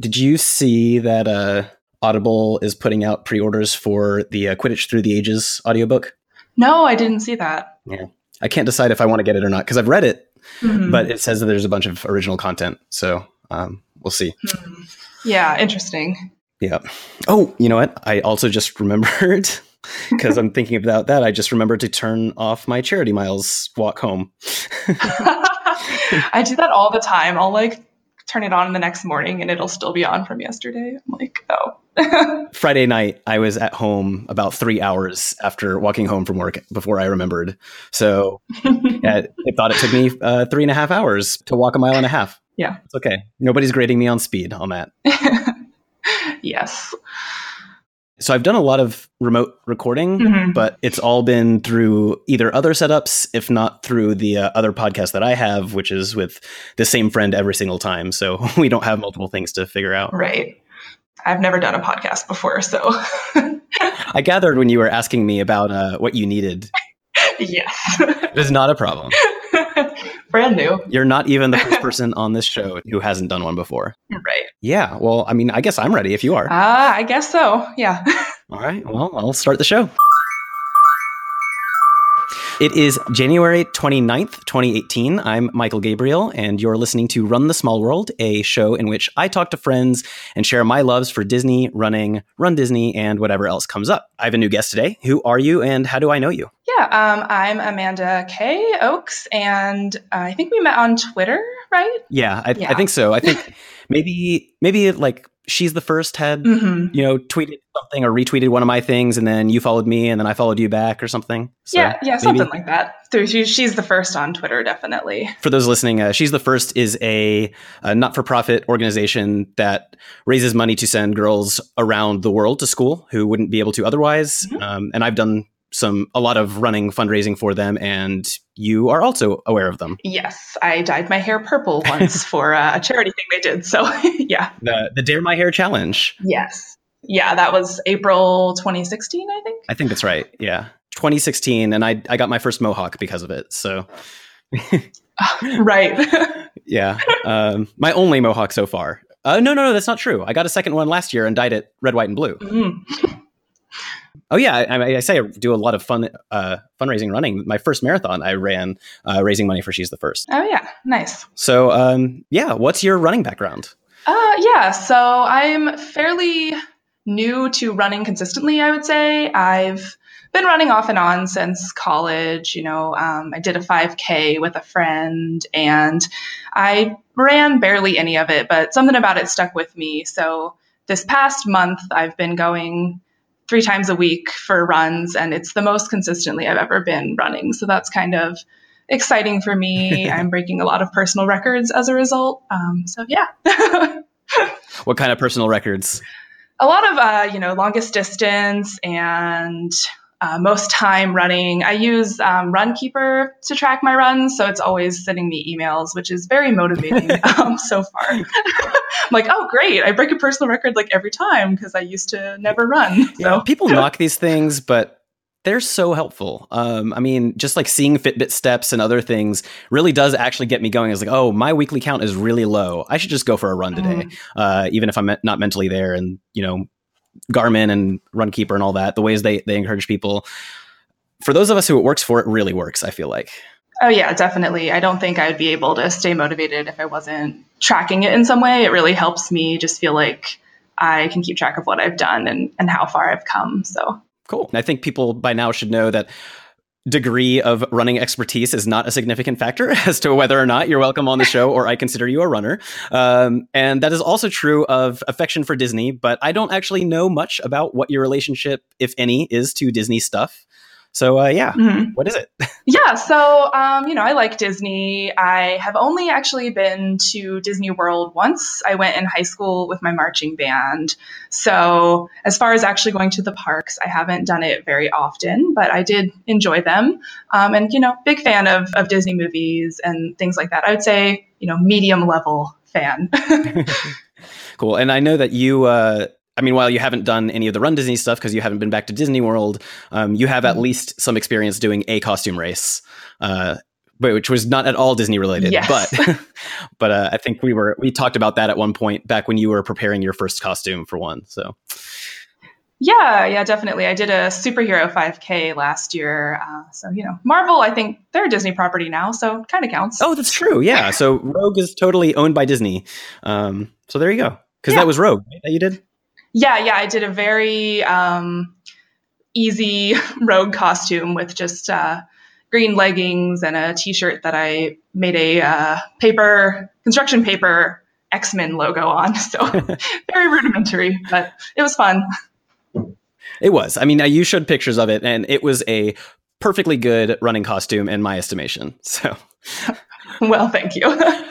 Did you see that uh, Audible is putting out pre-orders for the uh, Quidditch Through the Ages audiobook? No, I didn't see that. Yeah. I can't decide if I want to get it or not because I've read it, Mhm. but it says that there's a bunch of original content. So um, we'll see. Hmm. yeah, interesting. Yeah. Oh, you know what? I also just remembered because I'm thinking about that. I just remembered to turn off my charity miles walk home. I do that all the time. I'll like turn it on the next morning and it'll still be on from yesterday. I'm like, oh. Friday night, I was at home about three hours after walking home from work before I remembered. So yeah, I thought it took me uh, three and a half hours to walk a mile and a half. Yeah. It's okay. Nobody's grading me on speed on that. yes. So I've done a lot of remote recording, Mhm. but it's all been through either other setups, if not through the uh, other podcast that I have, which is with the same friend every single time. So we don't have multiple things to figure out. Right. I've never done a podcast before, so I gathered when you were asking me about uh, what you needed, yes. it is not a problem. Brand new. You're not even the first person on this show who hasn't done one before. Right. Yeah, well, I mean, I guess I'm ready if you are. Ah, I guess so. Yeah. All right, well, I'll start the show. It is January 29th, 2018. I'm Michael Gabriel, and you're listening to Run the Small World, a show in which I talk to friends and share my loves for Disney, running, Run Disney, and whatever else comes up. I have a new guest today. Who are you, and how do I know you? Yeah. Um, I'm Amanda Kay Oaks, and I think we met on Twitter, right? Yeah, I, Yeah. I think so. I think maybe, maybe like she's the first had, Mm-hmm. you know, tweeted something or retweeted one of my things, and then you followed me, and then I followed you back or something. So yeah, yeah, maybe- something like that. She, she's the first on Twitter, definitely. for those listening, uh, She's the First is a, a not for profit organization that raises money to send girls around the world to school who wouldn't be able to otherwise. Mhm. Um, and I've done some a lot of running fundraising for them, and you are also aware of them. Yes, I dyed my hair purple once for uh, a charity thing they did. So yeah, The the Dare My Hair Challenge. yes, yeah, that was April 2016, I think. I think that's right. Yeah. 2016, and I I got my first mohawk because of it. So right. yeah, um, my only mohawk so far. Uh, no, no, no, that's not true. I got a second one last year and dyed it red, white, and blue. Mm. Oh yeah, I, I say I do a lot of fun uh, fundraising running. My first marathon I ran uh, raising money for She's the First. Oh yeah, nice. So um, yeah, what's your running background? Uh, yeah, so I'm fairly new to running consistently, I would say. I've been running off and on since college. You know, um, I did a 5K with a friend and I ran barely any of it, but something about it stuck with me. So this past month, I've been going three times a week for runs, and it's the most consistently I've ever been running. So that's kind of exciting for me. I'm breaking a lot of personal records as a result. Um, so yeah. What kind of personal records? a lot of uh, you know longest distance and uh, most time running. I use um, Runkeeper to track my runs, so it's always sending me emails, which is very motivating um, so far. I'm like, oh great, I break a personal record like every time because I used to never run. So People knock these things, but they're so helpful. Um, I mean, just like seeing Fitbit steps and other things really does actually get me going. It's like, oh, my weekly count is really low. I should just go for a run today, uh, even if I'm not mentally there. And you know, Garmin and Runkeeper and all that, the ways they they encourage people. For those of us who it works for, it really works. I feel like. Oh yeah, definitely. I don't think I'd be able to stay motivated if I wasn't tracking it in some way. It really helps me just feel like I can keep track of what I've done and, and how far I've come. So Cool. And I think people by now should know that degree of running expertise is not a significant factor as to whether or not you're welcome on the show or I consider you a runner. Um, and that is also true of affection for Disney, but I don't actually know much about what your relationship, if any, is to Disney stuff. So, uh, yeah, mhm. what is it? Yeah, so um, you know, I like Disney. I have only actually been to Disney World once. I went in high school with my marching band. So, as far as actually going to the parks, I haven't done it very often, but I did enjoy them. Um, and you know, big fan of of Disney movies and things like that. I would say, you know, medium level fan. cool. And I know that you, uh, I mean, while you haven't done any of the Run Disney stuff because you haven't been back to Disney World, um, you have at least some experience doing a costume race. Uh, which was not at all Disney related. Yes. But but uh, I think we were we talked about that at one point back when you were preparing your first costume for one. So Yeah, yeah, definitely. I did a superhero 5K last year. Uh, so, you know, Marvel, I think they're a Disney property now, so kind of counts. oh, that's true. Yeah. So Rogue is totally owned by Disney. Um, so there you go. Because Yeah. that was Rogue right, that you did. Yeah, yeah, I did a very um, easy rogue costume with just uh, green leggings and a t-shirt that I made a uh, paper construction paper X-Men logo on. So very rudimentary, but it was fun. It was. I mean, uh, you showed pictures of it, and it was a perfectly good running costume in my estimation. So Well, thank you.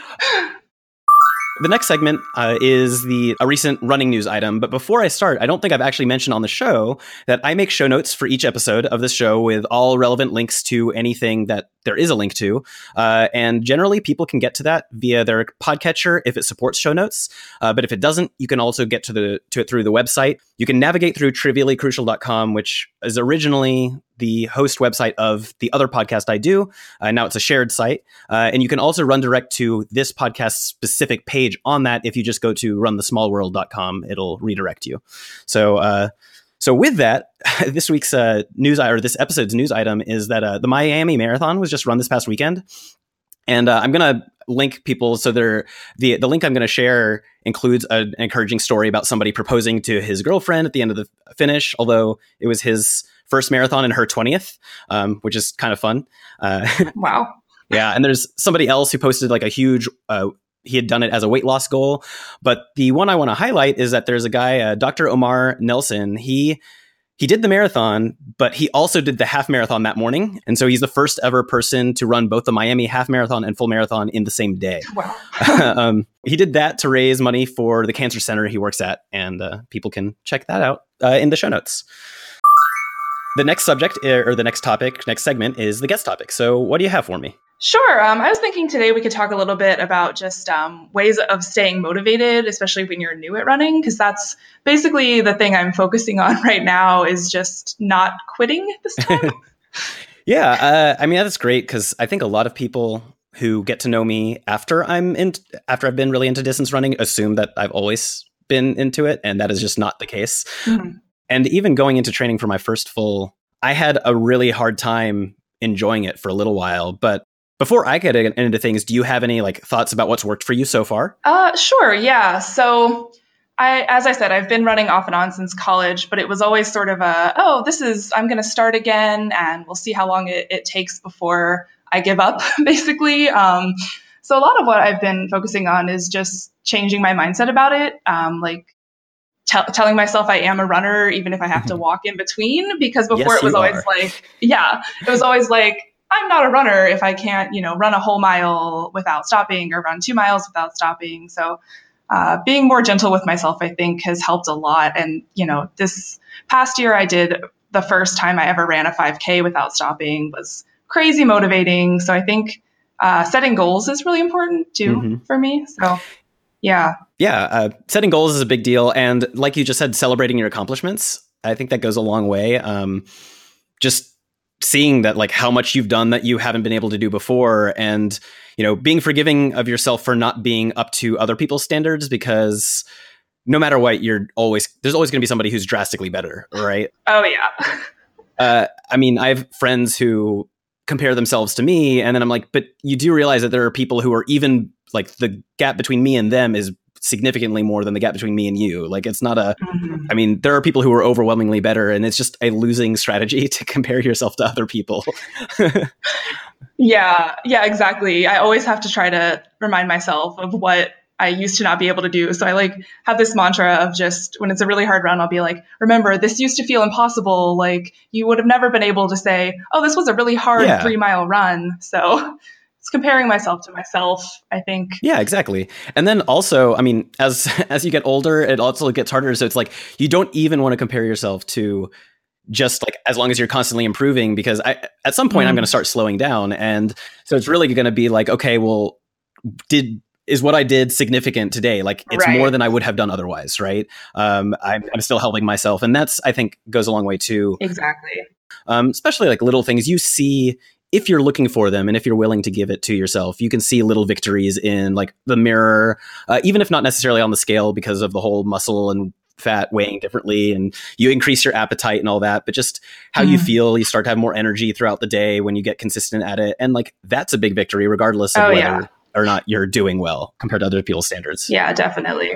The next segment uh, is the a recent running news item. But before I start, I don't think I've actually mentioned on the show that I make show notes for each episode of this show with all relevant links to anything that there is a link to. Uh, and generally, people can get to that via their podcatcher if it supports show notes. Uh, but if it doesn't, you can also get to the to it through the website. You can navigate through triviallycrucial.com, which is originally the host website of the other podcast I do. Uh, now it's a shared site. Uh, and you can also run direct to this podcast specific page on that. If you just go to runthesmallworld.com, it'll redirect you. So, uh, so with that, this week's uh, news or this episode's news item is that uh, the Miami Marathon was just run this past weekend, and uh, I'm gonna link people. So there, the the link I'm gonna share includes an encouraging story about somebody proposing to his girlfriend at the end of the finish, although it was his first marathon and her twentieth, um, which is kind of fun. Uh, wow. yeah, and there's somebody else who posted like a huge. Uh, he had done it as a weight loss goal, but the one I want to highlight is that there's a guy, uh, Dr. Omar Nelson. He he did the marathon, but he also did the half marathon that morning, and so he's the first ever person to run both the Miami half marathon and full marathon in the same day. Wow. um, he did that to raise money for the cancer center he works at, and uh, people can check that out uh, in the show notes. The next subject er, or the next topic, next segment is the guest topic. So, what do you have for me? Sure. Um, I was thinking today we could talk a little bit about just um, ways of staying motivated, especially when you're new at running, because that's basically the thing I'm focusing on right now is just not quitting this time. Yeah, uh, I mean that's great because I think a lot of people who get to know me after I'm in after I've been really into distance running assume that I've always been into it, and that is just not the case. Mhm. And even going into training for my first full, I had a really hard time enjoying it for a little while. But before I get into things, do you have any like thoughts about what's worked for you so far? Uh, sure. Yeah. So, I, as I said, I've been running off and on since college, but it was always sort of a, oh, this is, I'm going to start again, and we'll see how long it, it takes before I give up, basically. Um, so, a lot of what I've been focusing on is just changing my mindset about it. Um, like, tell telling myself I am a runner, even if I have to walk in between, because before Yes, it was always are. like, yeah, it was always like, I'm not a runner if I can't, you know, run a whole mile without stopping or run two miles without stopping. So, uh, being more gentle with myself, I think, has helped a lot. And, you know, this past year I did the first time I ever ran a 5K without stopping was crazy motivating. So I think uh, setting goals is really important too Mhm. for me. So, yeah. Yeah, uh, setting goals is a big deal, and like you just said, celebrating your accomplishments. I think that goes a long way. Um, just seeing that, like how much you've done that you haven't been able to do before, and you know, being forgiving of yourself for not being up to other people's standards, because no matter what, you're always there's always going to be somebody who's drastically better, right? Oh, yeah. uh, I mean, I have friends who compare themselves to me, and then I'm like, but you do realize that there are people who are even like the gap between me and them is significantly more than the gap between me and you. Like, it's not a. Mhm. I mean, there are people who are overwhelmingly better, and it's just a losing strategy to compare yourself to other people. Yeah, yeah, exactly. I always have to try to remind myself of what I used to not be able to do. So I like have this mantra of just when it's a really hard run, I'll be like, remember, this used to feel impossible. Like you would have never been able to say, oh, this was a really hard Yeah. three mile run. So it's comparing myself to myself, I think. Yeah, exactly. And then also, I mean, as as you get older, it also gets harder. So it's like you don't even want to compare yourself to just like as long as you're constantly improving because I at some point I'm Mm. going to start slowing down and so it's really going to be like okay, well did is what I did significant today? Like it's Right. more than I would have done otherwise, right? Um, I'm, I'm still helping myself, and that's I think goes a long way too Exactly. um, especially like little things you see if you're looking for them and if you're willing to give it to yourself, you can see little victories in like the mirror, uh, even if not necessarily on the scale because of the whole muscle and fat weighing differently and you increase your appetite and all that but just how mm. you feel you start to have more energy throughout the day when you get consistent at it and like that's a big victory regardless of oh, whether yeah. or not you're doing well compared to other people's standards yeah definitely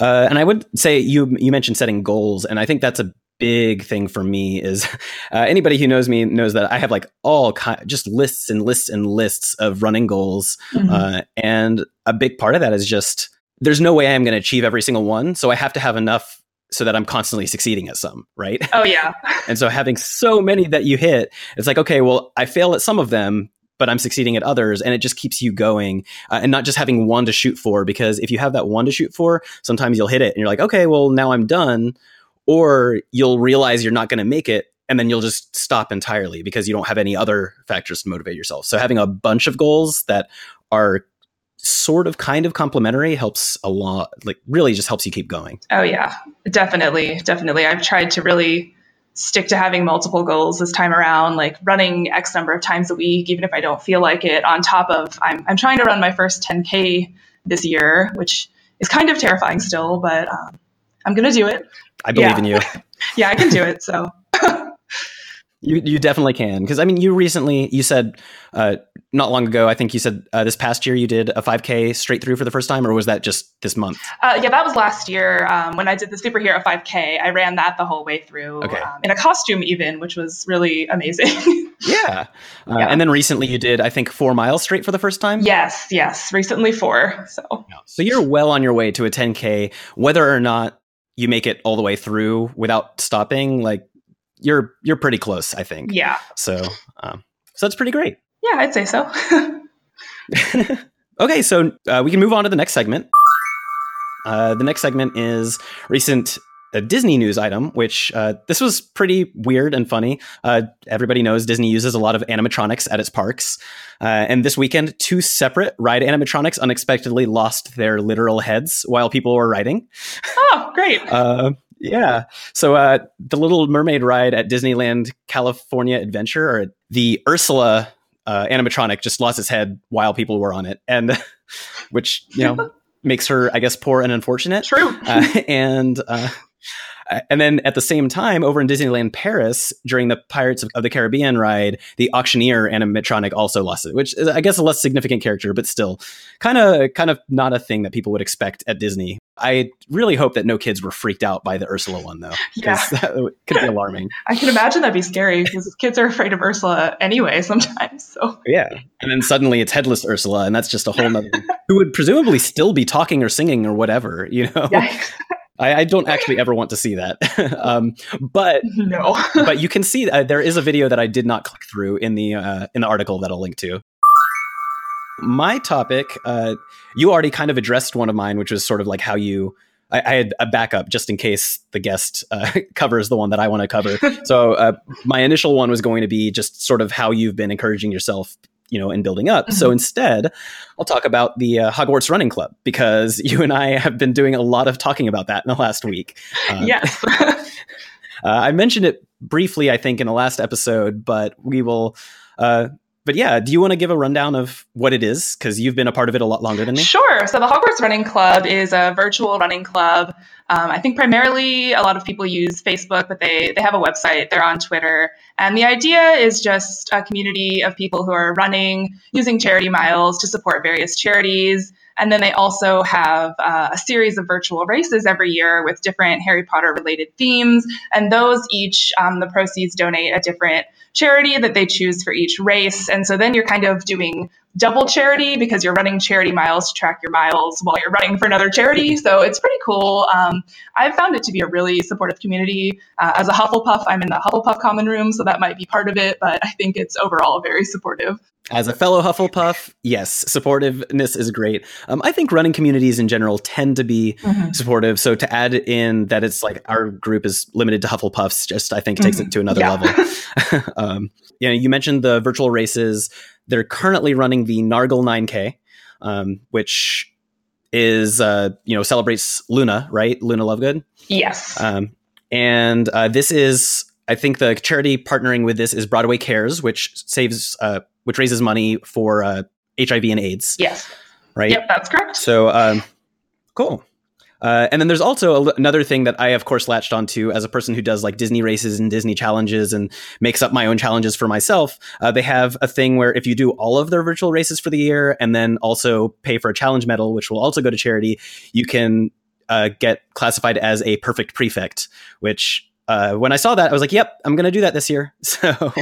uh, and i would say you you mentioned setting goals and i think that's a big thing for me is uh, anybody who knows me knows that I have like all kind, just lists and lists and lists of running goals, mm-hmm. uh, and a big part of that is just there's no way I'm going to achieve every single one. So I have to have enough so that I'm constantly succeeding at some, right? Oh, yeah. and so having so many that you hit, it's like, okay, well, I fail at some of them, but I'm succeeding at others. And it just keeps you going uh, and not just having one to shoot for. Because if you have that one to shoot for, sometimes you'll hit it and you're like, okay, well, now I'm done. Or you'll realize you're not going to make it and then you'll just stop entirely because you don't have any other factors to motivate yourself. So having a bunch of goals that are sort of kind of complementary helps a lot like really just helps you keep going. Oh yeah. Definitely. Definitely. I've tried to really stick to having multiple goals this time around like running x number of times a week even if i don't feel like it on top of i'm, I'm trying to run my first 10k this year which is kind of terrifying still but um, i'm gonna do it i believe yeah. in you yeah i can do it so you you definitely can because I mean you recently you said uh, not long ago I think you said uh, this past year you did a 5K straight through for the first time or was that just this month? Uh, yeah, that was last year um, when I did the superhero 5K. I ran that the whole way through okay. um, in a costume even, which was really amazing. yeah. Uh, yeah. and then recently you did I think four miles straight for the first time. Yes, yes, recently four. So so you're well on your way to a 10K, whether or not you make it all the way through without stopping like you're you're pretty close, I think. Yeah. So um, so that's pretty great. Yeah, I'd say so. okay, so uh, we can move on to the next segment. Uh, the next segment is recent a Disney news item, which uh, this was pretty weird and funny. Uh, everybody knows Disney uses a lot of animatronics at its parks. Uh, and this weekend, two separate ride animatronics unexpectedly lost their literal heads while people were riding. Oh, great. Uh, yeah. So uh, the Little Mermaid ride at Disneyland California Adventure, or the Ursula uh, animatronic, just lost its head while people were on it, and which you know makes her, I guess, poor and unfortunate. True. Uh, and uh, Uh, and then at the same time, over in Disneyland Paris, during the Pirates of, the Caribbean ride, the auctioneer animatronic also lost it, which is, I guess, a less significant character, but still, kind of, kind of not a thing that people would expect at Disney. I really hope that no kids were freaked out by the Ursula one, though. Yeah, that could be alarming. I can imagine that'd be scary because kids are afraid of Ursula anyway sometimes. So yeah, and then suddenly it's headless Ursula, and that's just a whole nother. who would presumably still be talking or singing or whatever, you know. I, I, don't actually ever want to see that. um, but no, but you can see uh, there is a video that I did not click through in the uh, in the article that I'll link to. My topic, uh, you already kind of addressed one of mine, which was sort of like how you. I, I had a backup just in case the guest uh, covers the one that I want to cover. so uh, my initial one was going to be just sort of how you've been encouraging yourself you know, in building up. Mm-hmm. So instead, I'll talk about the uh, Hogwarts Running Club because you and I have been doing a lot of talking about that in the last week. Uh, yes. uh, I mentioned it briefly, I think, in the last episode, but we will uh, but yeah, do you want to give a rundown of what it is? Because you've been a part of it a lot longer than me. Sure. So the Hogwarts Running Club is a virtual running club. Um, I think primarily a lot of people use Facebook, but they they have a website. They're on Twitter, and the idea is just a community of people who are running using charity miles to support various charities. And then they also have uh, a series of virtual races every year with different Harry Potter related themes. And those each, um, the proceeds donate a different charity that they choose for each race. And so then you're kind of doing double charity because you're running charity miles to track your miles while you're running for another charity. So it's pretty cool. Um, I've found it to be a really supportive community. Uh, as a Hufflepuff, I'm in the Hufflepuff common room, so that might be part of it, but I think it's overall very supportive. As a fellow Hufflepuff, yes, supportiveness is great. Um, I think running communities in general tend to be mm-hmm. supportive. So to add in that it's like our group is limited to Hufflepuffs, just I think takes mm-hmm. it to another yeah. level. um, you know, you mentioned the virtual races. They're currently running the Nargle 9K, um, which is uh, you know celebrates Luna, right? Luna Lovegood. Yes. Um, and uh, this is I think the charity partnering with this is Broadway Cares, which saves, uh, which raises money for uh, HIV and AIDS. Yes. Right. Yep, that's correct. So, um, cool. Uh, and then there's also a, another thing that I, of course, latched onto as a person who does like Disney races and Disney challenges and makes up my own challenges for myself. Uh, they have a thing where if you do all of their virtual races for the year and then also pay for a challenge medal, which will also go to charity, you can uh, get classified as a perfect prefect. Which, uh, when I saw that, I was like, "Yep, I'm going to do that this year." So,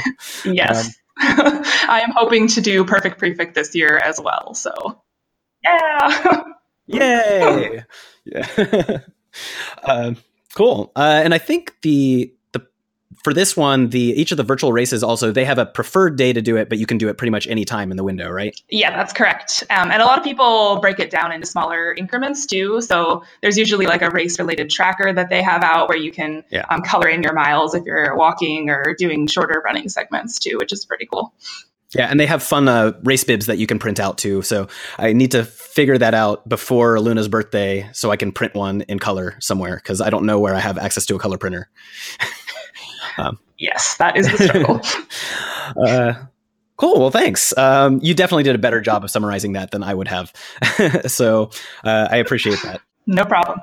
yes, um, I am hoping to do perfect prefect this year as well. So, yeah. Yay! yeah. uh, cool. Uh, and I think the the for this one, the each of the virtual races also they have a preferred day to do it, but you can do it pretty much any time in the window, right? Yeah, that's correct. Um, and a lot of people break it down into smaller increments too. So there's usually like a race related tracker that they have out where you can yeah. um, color in your miles if you're walking or doing shorter running segments too, which is pretty cool. Yeah, and they have fun uh, race bibs that you can print out too. So I need to figure that out before Luna's birthday so I can print one in color somewhere because I don't know where I have access to a color printer. um, yes, that is the struggle. uh, cool. Well, thanks. Um, you definitely did a better job of summarizing that than I would have. so uh, I appreciate that. No problem.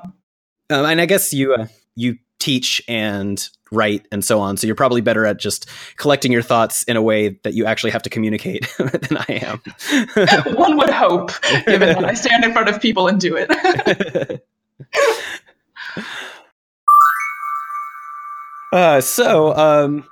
Um, and I guess you uh, you teach and write and so on. So you're probably better at just collecting your thoughts in a way that you actually have to communicate than I am. One would hope, given that I stand in front of people and do it. Uh, so um,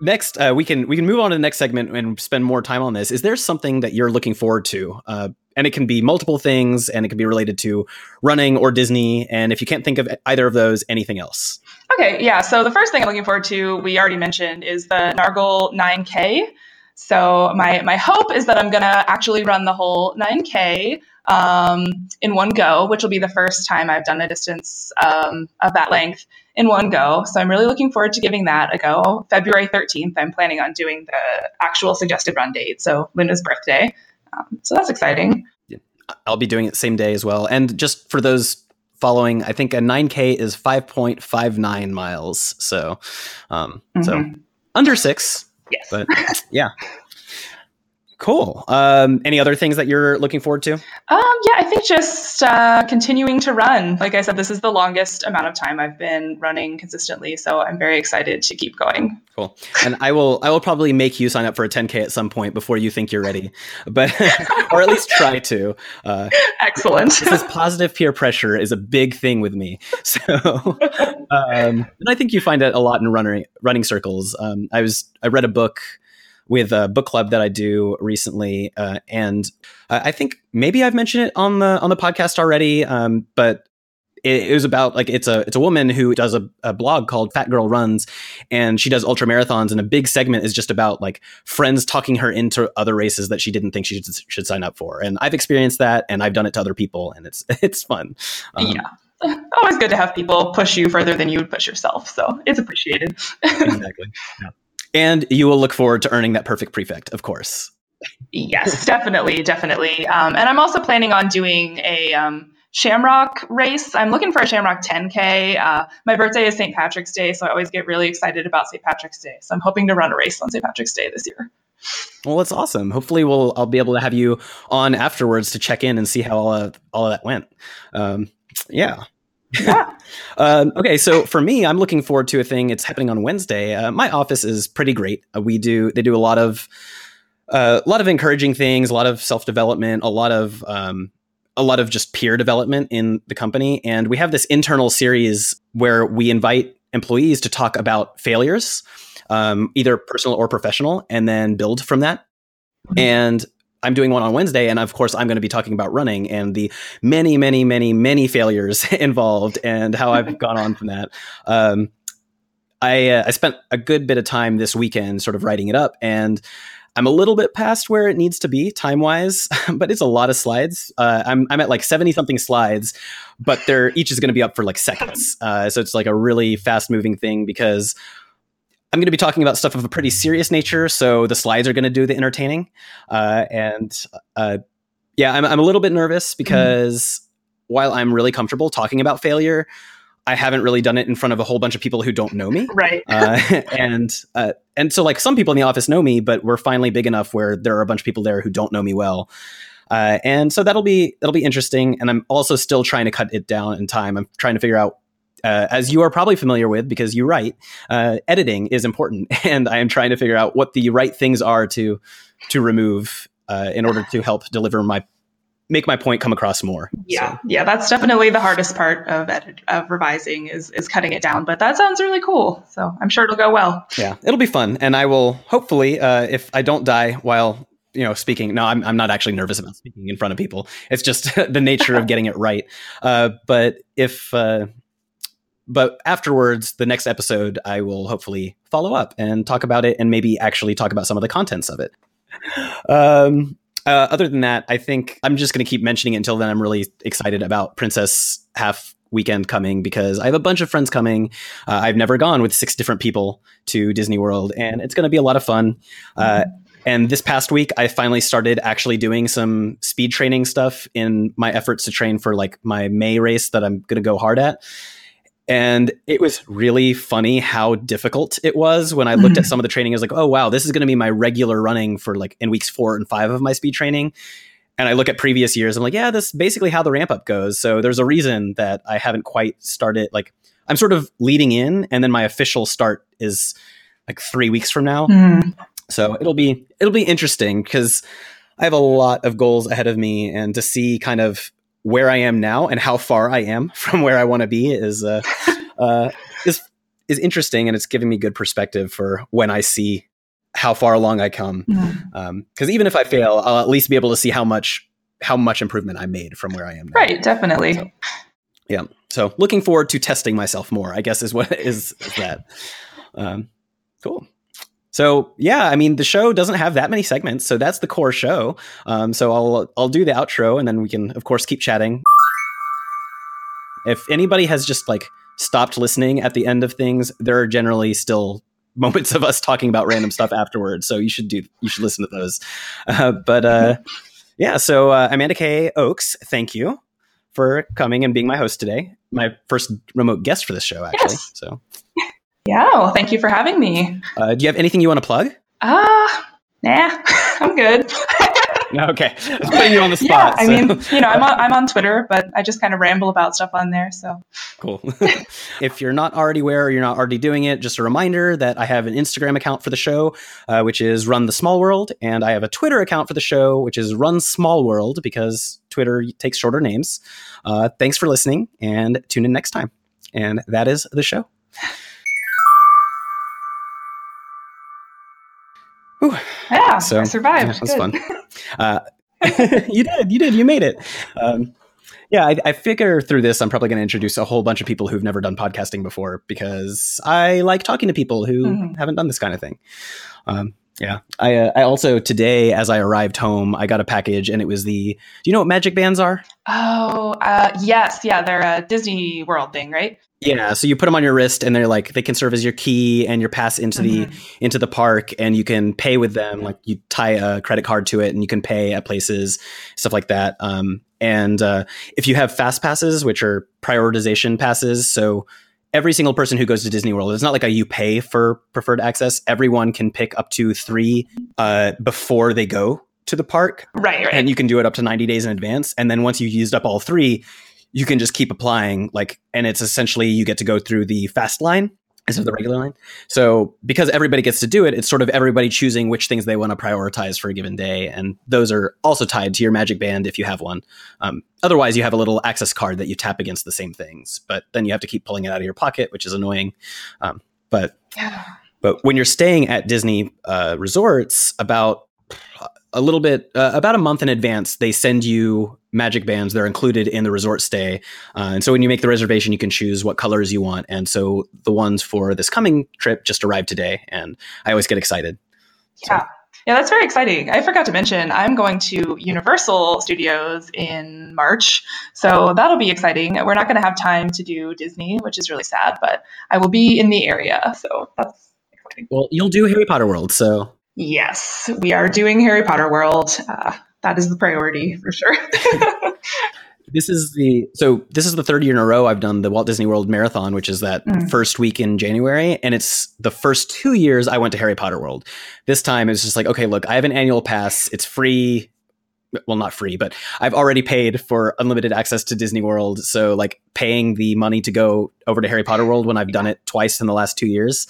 next uh, we can we can move on to the next segment and spend more time on this. Is there something that you're looking forward to? Uh, and it can be multiple things and it can be related to running or disney and if you can't think of either of those anything else? Okay yeah so the first thing i'm looking forward to we already mentioned is the nargle 9k so my my hope is that i'm going to actually run the whole 9k um, in one go which will be the first time i've done a distance um, of that length in one go. So I'm really looking forward to giving that a go. February 13th, I'm planning on doing the actual suggested run date. So Luna's birthday. Um, so that's exciting. I'll be doing it same day as well. And just for those following, I think a 9K is 5.59 miles. So, um, mm-hmm. so under six. Yes. But yeah. Cool. Um, any other things that you're looking forward to? Um, yeah, I think just uh, continuing to run. Like I said, this is the longest amount of time I've been running consistently, so I'm very excited to keep going. Cool. And I will, I will probably make you sign up for a 10k at some point before you think you're ready, but or at least try to. Uh, Excellent. This positive peer pressure is a big thing with me. So, um, and I think you find it a lot in running running circles. Um, I was, I read a book with a book club that I do recently, uh, and I think maybe I've mentioned it on the on the podcast already. Um, but it, was about like it's a it's a woman who does a, a, blog called Fat Girl Runs, and she does ultra marathons, and a big segment is just about like friends talking her into other races that she didn't think she should, should sign up for. And I've experienced that, and I've done it to other people, and it's it's fun. Um, yeah always good to have people push you further than you would push yourself. So it's appreciated. exactly. Yeah. And you will look forward to earning that perfect prefect, of course. yes, definitely, definitely. Um, and I'm also planning on doing a um, Shamrock race. I'm looking for a Shamrock 10K. Uh, my birthday is St. Patrick's Day, so I always get really excited about St. Patrick's Day. So I'm hoping to run a race on St. Patrick's Day this year. Well, that's awesome. Hopefully, we'll I'll be able to have you on afterwards to check in and see how all of, all of that went. Um, yeah. Yeah. um, okay, so for me, I'm looking forward to a thing. It's happening on Wednesday. Uh, my office is pretty great. Uh, we do they do a lot of uh, a lot of encouraging things, a lot of self development, a lot of um, a lot of just peer development in the company, and we have this internal series where we invite employees to talk about failures, um, either personal or professional, and then build from that. Mm-hmm. And I'm doing one on Wednesday, and of course, I'm going to be talking about running and the many, many, many, many failures involved and how I've gone on from that. Um, I, uh, I spent a good bit of time this weekend sort of writing it up, and I'm a little bit past where it needs to be time wise, but it's a lot of slides. Uh, I'm, I'm at like 70 something slides, but they're each is going to be up for like seconds. Uh, so it's like a really fast moving thing because I'm going to be talking about stuff of a pretty serious nature, so the slides are going to do the entertaining. Uh, and uh, yeah, I'm, I'm a little bit nervous because mm-hmm. while I'm really comfortable talking about failure, I haven't really done it in front of a whole bunch of people who don't know me. Right. uh, and uh, and so like some people in the office know me, but we're finally big enough where there are a bunch of people there who don't know me well. Uh, and so that'll be that'll be interesting. And I'm also still trying to cut it down in time. I'm trying to figure out, uh, as you are probably familiar with because you write, uh, editing is important, and I am trying to figure out what the right things are to to remove uh, in order to help deliver my make my point come across more. Yeah, So, yeah, that's definitely the hardest part of edit, of revising is is cutting it down. But that sounds really cool. So I'm sure it'll go well. yeah, it'll be fun, and I will hopefully, uh, if I don't die while you know speaking. No, I'm I'm not actually nervous about speaking in front of people. It's just the nature of getting it right. Uh, but if uh, but afterwards, the next episode, I will hopefully follow up and talk about it, and maybe actually talk about some of the contents of it. Um, uh, other than that, I think I'm just going to keep mentioning it until then. I'm really excited about Princess Half Weekend coming because I have a bunch of friends coming. Uh, I've never gone with six different people to Disney World, and it's going to be a lot of fun. Uh, and this past week, I finally started actually doing some speed training stuff in my efforts to train for like my May race that I'm going to go hard at. And it was really funny how difficult it was when I looked at Mhm. some of the training. I was like, oh, wow, this is going to be my regular running for like in weeks four and five of my speed training. And I look at previous years, I'm like, yeah, this is basically how the ramp up goes. So there's a reason that I haven't quite started. Like, I'm sort of leading in, and then my official start is like three weeks from now. Hmm. So it'll be it'll be interesting because I have a lot of goals ahead of me, and to see kind of where I am now and how far I am from where I want to be is uh, uh, is is interesting, and it's giving me good perspective for when I see how far along I come. Because even if I fail, I'll at least be able to see how much how much improvement I made from where I am now. Right, definitely. So- Yeah. So looking forward to testing myself more. I guess is what is, is that. Um, cool. So yeah, I mean the show doesn't have that many segments, so that's the core show. Um, so I'll I'll do the outro, and then we can of course keep chatting. If anybody has just like stopped listening at the end of things, there are generally still moments of us talking about random stuff afterwards. So you should do you should listen to those. Uh, but uh, yeah, so uh, Amanda Kay Oaks, thank you for coming and being my host today. My first remote guest for this show, actually. Yes. So, Yeah, well, thank you for having me. uh, do you have anything you want to plug? Ah, nah, I'm good. Okay, just putting you on the spot. yeah. I so- mean, you know, I'm on, I'm on Twitter, but I just kind of ramble about stuff on there. So cool. if you're not already aware or you're not already doing it, just a reminder that I have an Instagram account for the show, uh, which is Run the Small World, and I have a Twitter account for the show, which is Run Small World, because Twitter takes shorter names. Uh, thanks for listening, and tune in next time. And that is the show. Whew. yeah, So, I survived. Yeah, that's fun. Uh, you did, you did, you made it. Um, yeah, I, I figure through this, I'm probably going to introduce a whole bunch of people who've never done podcasting before because I like talking to people who Mhm. haven't done this kind of thing. Um, yeah, I, uh, I also today, as I arrived home, I got a package, and it was the. Do you know what magic bands are? Oh, uh, yes, yeah, they're a Disney World thing, right? Yeah, so you put them on your wrist, and they're like they can serve as your key and your pass into the Mhm. into the park and you can pay with them like you tie a credit card to it and you can pay at places stuff like that um, and uh, if you have fast passes which are prioritization passes so every single person who goes to disney world it's not like a you pay for preferred access everyone can pick up to three uh, before they go to the park right, right. and you can do it up to 90 days in advance and then once you've used up all three you can just keep applying like and it's essentially you get to go through the fast line instead of the regular line. So because everybody gets to do it it's sort of everybody choosing which things they want to prioritize for a given day and those are also tied to your magic band if you have one. Um, otherwise you have a little access card that you tap against the same things but then you have to keep pulling it out of your pocket which is annoying. Um, but yeah. but when you're staying at Disney uh, resorts, about a little bit, uh, about a month in advance, they send you magic bands. They're included in the resort stay. Uh, and so when you make the reservation, you can choose what colors you want. And so the ones for this coming trip just arrived today. And I always get excited. Yeah. Yeah, that's very exciting. I forgot to mention I'm going to Universal Studios in March. So that'll be exciting. We're not going to have time to do Disney, which is really sad, but I will be in the area. So that's exciting. Well, you'll do Harry Potter World. So Yes, we are doing Harry Potter World. Uh, that is the priority for sure. this is the so this is the third year in a row I've done the Walt Disney World Marathon, which is that Mm. first week in January, and it's the first two years I went to Harry Potter World. This time it's just like, okay, look, I have an annual pass. It's free. Well, not free, but I've already paid for unlimited access to Disney World. So, like, paying the money to go over to Harry Potter World when I've done it twice in the last two years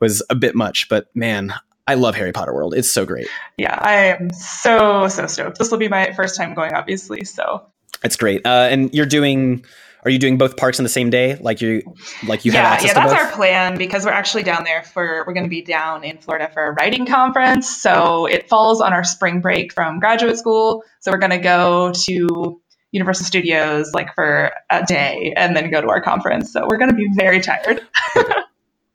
was a bit much. But man, I love Harry Potter World. It's so great. Yeah, I am so so stoked. This will be my first time going, obviously. So It's great. Uh, and you're doing, are you doing both parks in the same day? Like you, like you have yeah, access yeah, to that's both? our plan because we're actually down there for we're going to be down in Florida for a writing conference. So it falls on our spring break from graduate school. So we're going to go to Universal Studios like for a day and then go to our conference. So we're going to be very tired.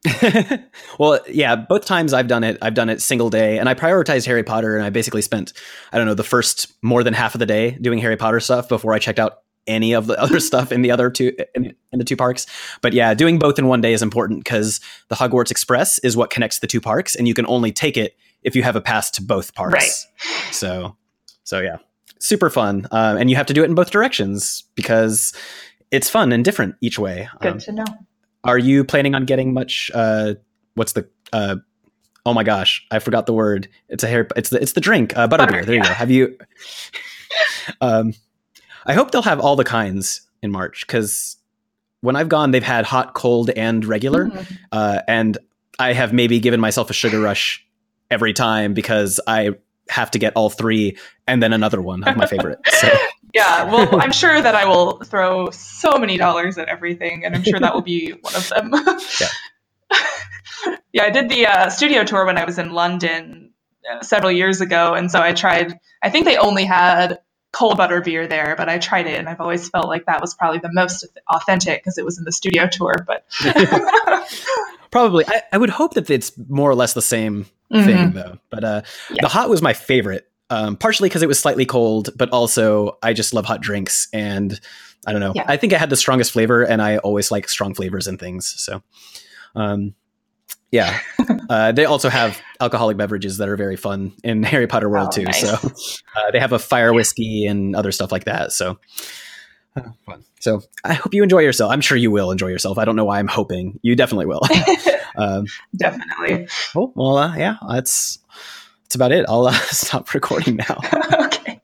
well, yeah, both times I've done it, I've done it single day, and I prioritized Harry Potter, and I basically spent, I don't know, the first more than half of the day doing Harry Potter stuff before I checked out any of the other stuff in the other two in, in the two parks. But yeah, doing both in one day is important because the Hogwarts Express is what connects the two parks, and you can only take it if you have a pass to both parks. Right. So, so yeah, super fun, um, and you have to do it in both directions because it's fun and different each way. Good Um, to know. Are you planning on getting much? Uh, what's the? Uh, oh my gosh, I forgot the word. It's a hair. It's the it's the drink. Uh, butterbeer. Butter, there you go. Have you? um, I hope they'll have all the kinds in March because when I've gone, they've had hot, cold, and regular, Mhm. uh, and I have maybe given myself a sugar rush every time because I have to get all three and then another one of my favorite. So. Yeah, well, I'm sure that I will throw so many dollars at everything, and I'm sure that will be one of them. Yeah. yeah, I did the uh, studio tour when I was in London uh, several years ago, and so I tried. I think they only had cold butter beer there, but I tried it, and I've always felt like that was probably the most authentic because it was in the studio tour. But Probably. I, I would hope that it's more or less the same thing Mhm. though. But uh, Yeah. the hot was my favorite, um, partially because it was slightly cold, but also I just love hot drinks, and I don't know. Yeah. I think I had the strongest flavor, and I always like strong flavors and things. So, um, yeah. uh, they also have alcoholic beverages that are very fun in Harry Potter World Oh, too. nice. So uh, they have a fire whiskey and other stuff like that. So. Fun. So I hope you enjoy yourself. I'm sure you will enjoy yourself. I don't know why I'm hoping. You definitely will. um, definitely. Oh well, uh, yeah, that's that's about it. I'll uh, stop recording now. okay.